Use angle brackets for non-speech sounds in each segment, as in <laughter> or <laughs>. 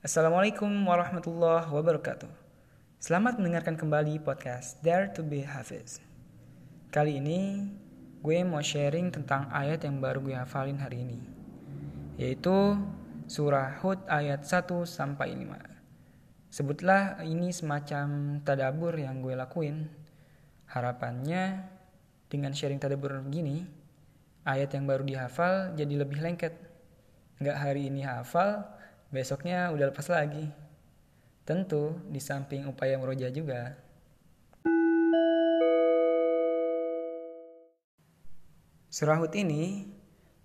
Assalamualaikum warahmatullahi wabarakatuh. Selamat mendengarkan kembali podcast Dare to be Hafiz. Kali ini gue mau sharing tentang ayat yang baru gue hafalin hari ini. Yaitu surah Hud ayat 1 sampai 5. Sebutlah ini semacam tadabur yang gue lakuin. Harapannya dengan sharing tadabur gini, ayat yang baru dihafal jadi lebih lengket. Nggak hari ini hafal, besoknya udah lepas lagi. Tentu di samping upaya meroja juga. Surah Hud ini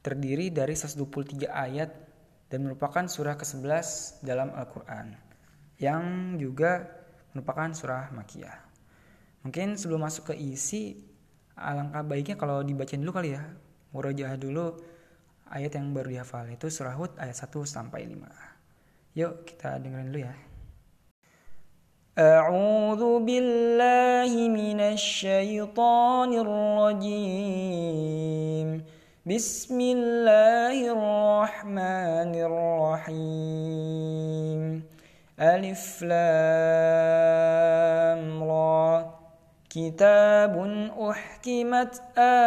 terdiri dari 123 ayat dan merupakan surah ke-11 dalam Al-Quran yang juga merupakan surah Makiyah. Mungkin sebelum masuk ke isi, alangkah baiknya kalau dibacain dulu kali ya. Murojaah dulu ayat yang baru dihafal, itu surah Hud ayat 1 sampai 5. Yuk kita dengerin dulu ya. أعوذ بالله من الشيطان الرجيم بسم الله الرحمن الرحيم ألف لام را كتاب أحكمت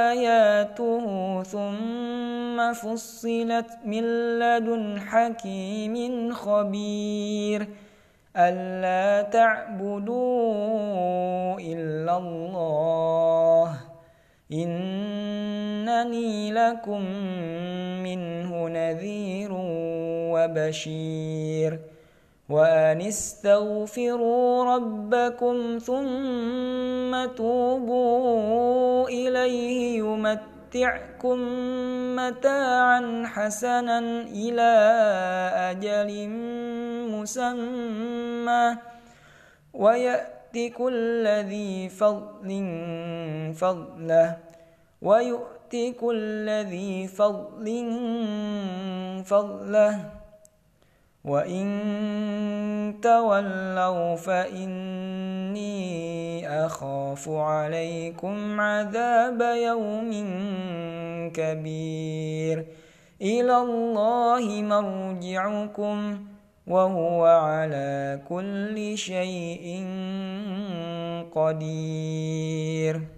آياته ثم فصلت من لدن حكيم خبير ألا تعبدوا إلا الله إنني لكم منه نذير وبشير وأن استغفروا ربكم ثم توبوا إليه يمتعكم متاعا حسنا إلى أجل مسمى ويأتي كل ذي فضل فضله ويؤتي كل ذي فضل فضله وإن تولوا فإني أخاف عليكم عذاب يوم كبير إلى الله مرجعكم وهو على كل شيء قدير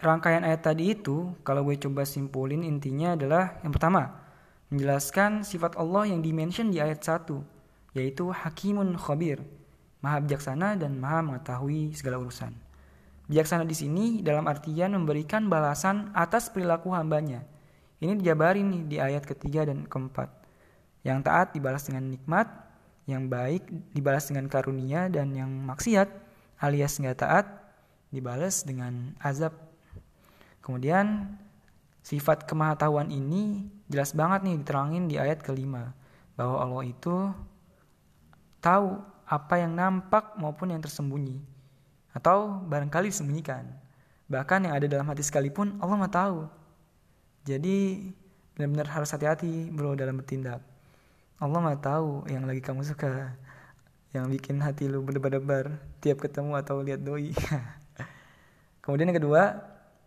rangkaian ayat tadi itu kalau gue coba simpulin intinya adalah yang pertama, menjelaskan sifat Allah yang dimention di ayat 1, yaitu Hakimun Khabir, Maha bijaksana dan Maha mengetahui segala urusan. Bijaksana di sini dalam artian memberikan balasan atas perilaku hambanya. Ini dijabarin nih di ayat ketiga dan keempat. Yang taat dibalas dengan nikmat, yang baik dibalas dengan karunia, dan yang maksiat alias nggak taat dibalas dengan azab. Kemudian sifat kemahatauan ini jelas banget nih diterangin di ayat kelima bahwa Allah itu tahu apa yang nampak maupun yang tersembunyi atau barangkali disembunyikan. Bahkan yang ada dalam hati sekalipun Allah mah tahu. Jadi benar-benar harus hati-hati bro dalam bertindak. Allah mah tahu yang lagi kamu suka, yang bikin hati lu berdebar-debar tiap ketemu atau lihat doi. <laughs> Kemudian yang kedua,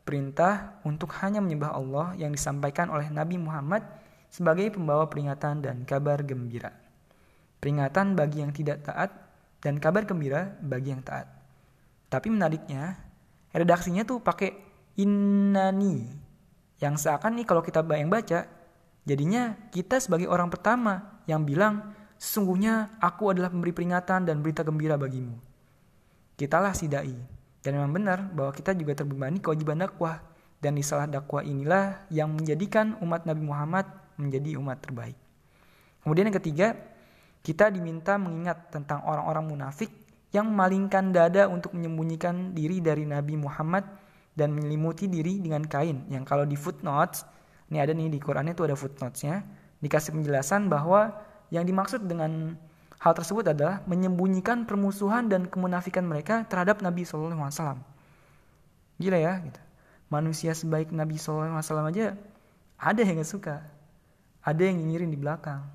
perintah untuk hanya menyembah Allah yang disampaikan oleh Nabi Muhammad sebagai pembawa peringatan dan kabar gembira. Peringatan bagi yang tidak taat dan kabar gembira bagi yang taat. Tapi menariknya, redaksinya tuh pakai innani yang seakan nih kalau kita yang baca jadinya kita sebagai orang pertama yang bilang sesungguhnya aku adalah pemberi peringatan dan berita gembira bagimu. Kitalah si dai dan memang benar bahwa kita juga terbebani kewajiban dakwah. Dan di salah dakwah inilah yang menjadikan umat Nabi Muhammad menjadi umat terbaik. Kemudian yang ketiga, kita diminta mengingat tentang orang-orang munafik yang memalingkan dada untuk menyembunyikan diri dari Nabi Muhammad dan menyelimuti diri dengan kain. Yang kalau di footnotes ini ada nih di Qurannya itu ada footnotesnya. Dikasih penjelasan bahwa yang dimaksud dengan hal tersebut adalah menyembunyikan permusuhan dan kemunafikan mereka terhadap Nabi SAW. Gila ya, gitu. Manusia sebaik Nabi SAW aja ada yang gak suka, ada yang nyinyirin di belakang.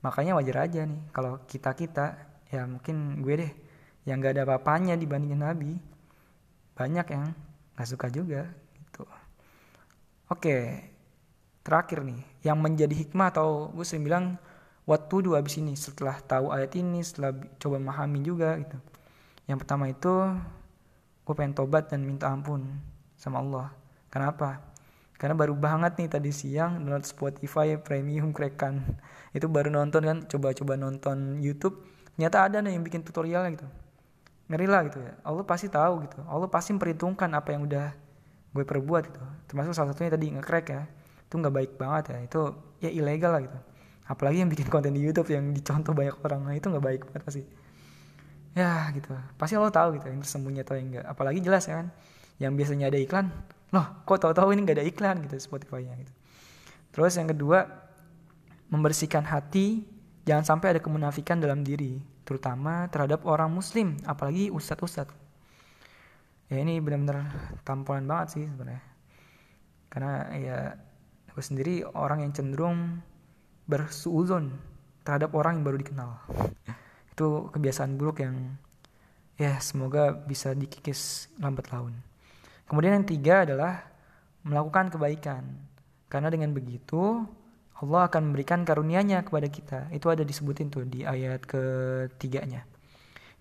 Makanya wajar aja nih kalau kita kita ya mungkin gue deh yang gak ada apa-apanya dibandingin Nabi banyak yang gak suka juga gitu. Oke, terakhir nih yang menjadi hikmah atau gue sering bilang to do abis ini? Setelah tahu ayat ini setelah coba memahami juga gitu. Yang pertama itu gue pengen tobat dan minta ampun sama Allah. Kenapa? Karena baru banget nih tadi siang download Spotify premium krekan. <laughs> Itu baru nonton kan coba-coba nonton YouTube. Ternyata ada nih yang bikin tutorial gitu. Ngeri lah gitu ya. Allah pasti tahu gitu. Allah pasti memperhitungkan apa yang udah gue perbuat gitu. Termasuk salah satunya tadi ngekrek ya. Itu nggak baik banget ya. Itu ya ilegal lah gitu apalagi yang bikin konten di YouTube yang dicontoh banyak orang. Nah itu nggak baik banget pasti. Ya gitu. Pasti lo tahu gitu yang tersembunyi atau yang enggak apalagi jelas ya kan yang biasanya ada iklan. Loh kok tahu-tahu ini nggak ada iklan gitu Spotify-nya gitu. Terus yang kedua membersihkan hati. Jangan sampai ada kemunafikan dalam diri terutama terhadap orang muslim apalagi ustadz-ustadz. Ya ini benar-benar tampolan banget sih sebenarnya. Karena ya Aku sendiri orang yang cenderung bersuuzon terhadap orang yang baru dikenal. Itu kebiasaan buruk yang ya semoga bisa dikikis lambat laun. Kemudian yang tiga adalah melakukan kebaikan. Karena dengan begitu Allah akan memberikan karunia-Nya kepada kita. Itu ada disebutin tuh di ayat ketiganya.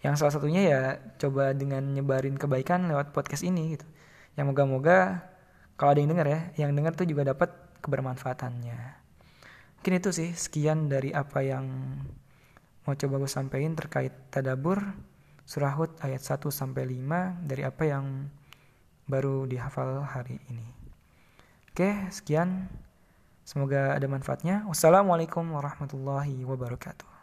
Yang salah satunya ya coba dengan nyebarin kebaikan lewat podcast ini gitu. Yang moga-moga kalau ada yang dengar ya, yang dengar tuh juga dapat kebermanfaatannya. Mungkin itu sih sekian dari apa yang mau coba gue sampaikan terkait tadabur surah Hud ayat 1 sampai 5 dari apa yang baru dihafal hari ini. Oke, sekian. Semoga ada manfaatnya. Wassalamualaikum warahmatullahi wabarakatuh.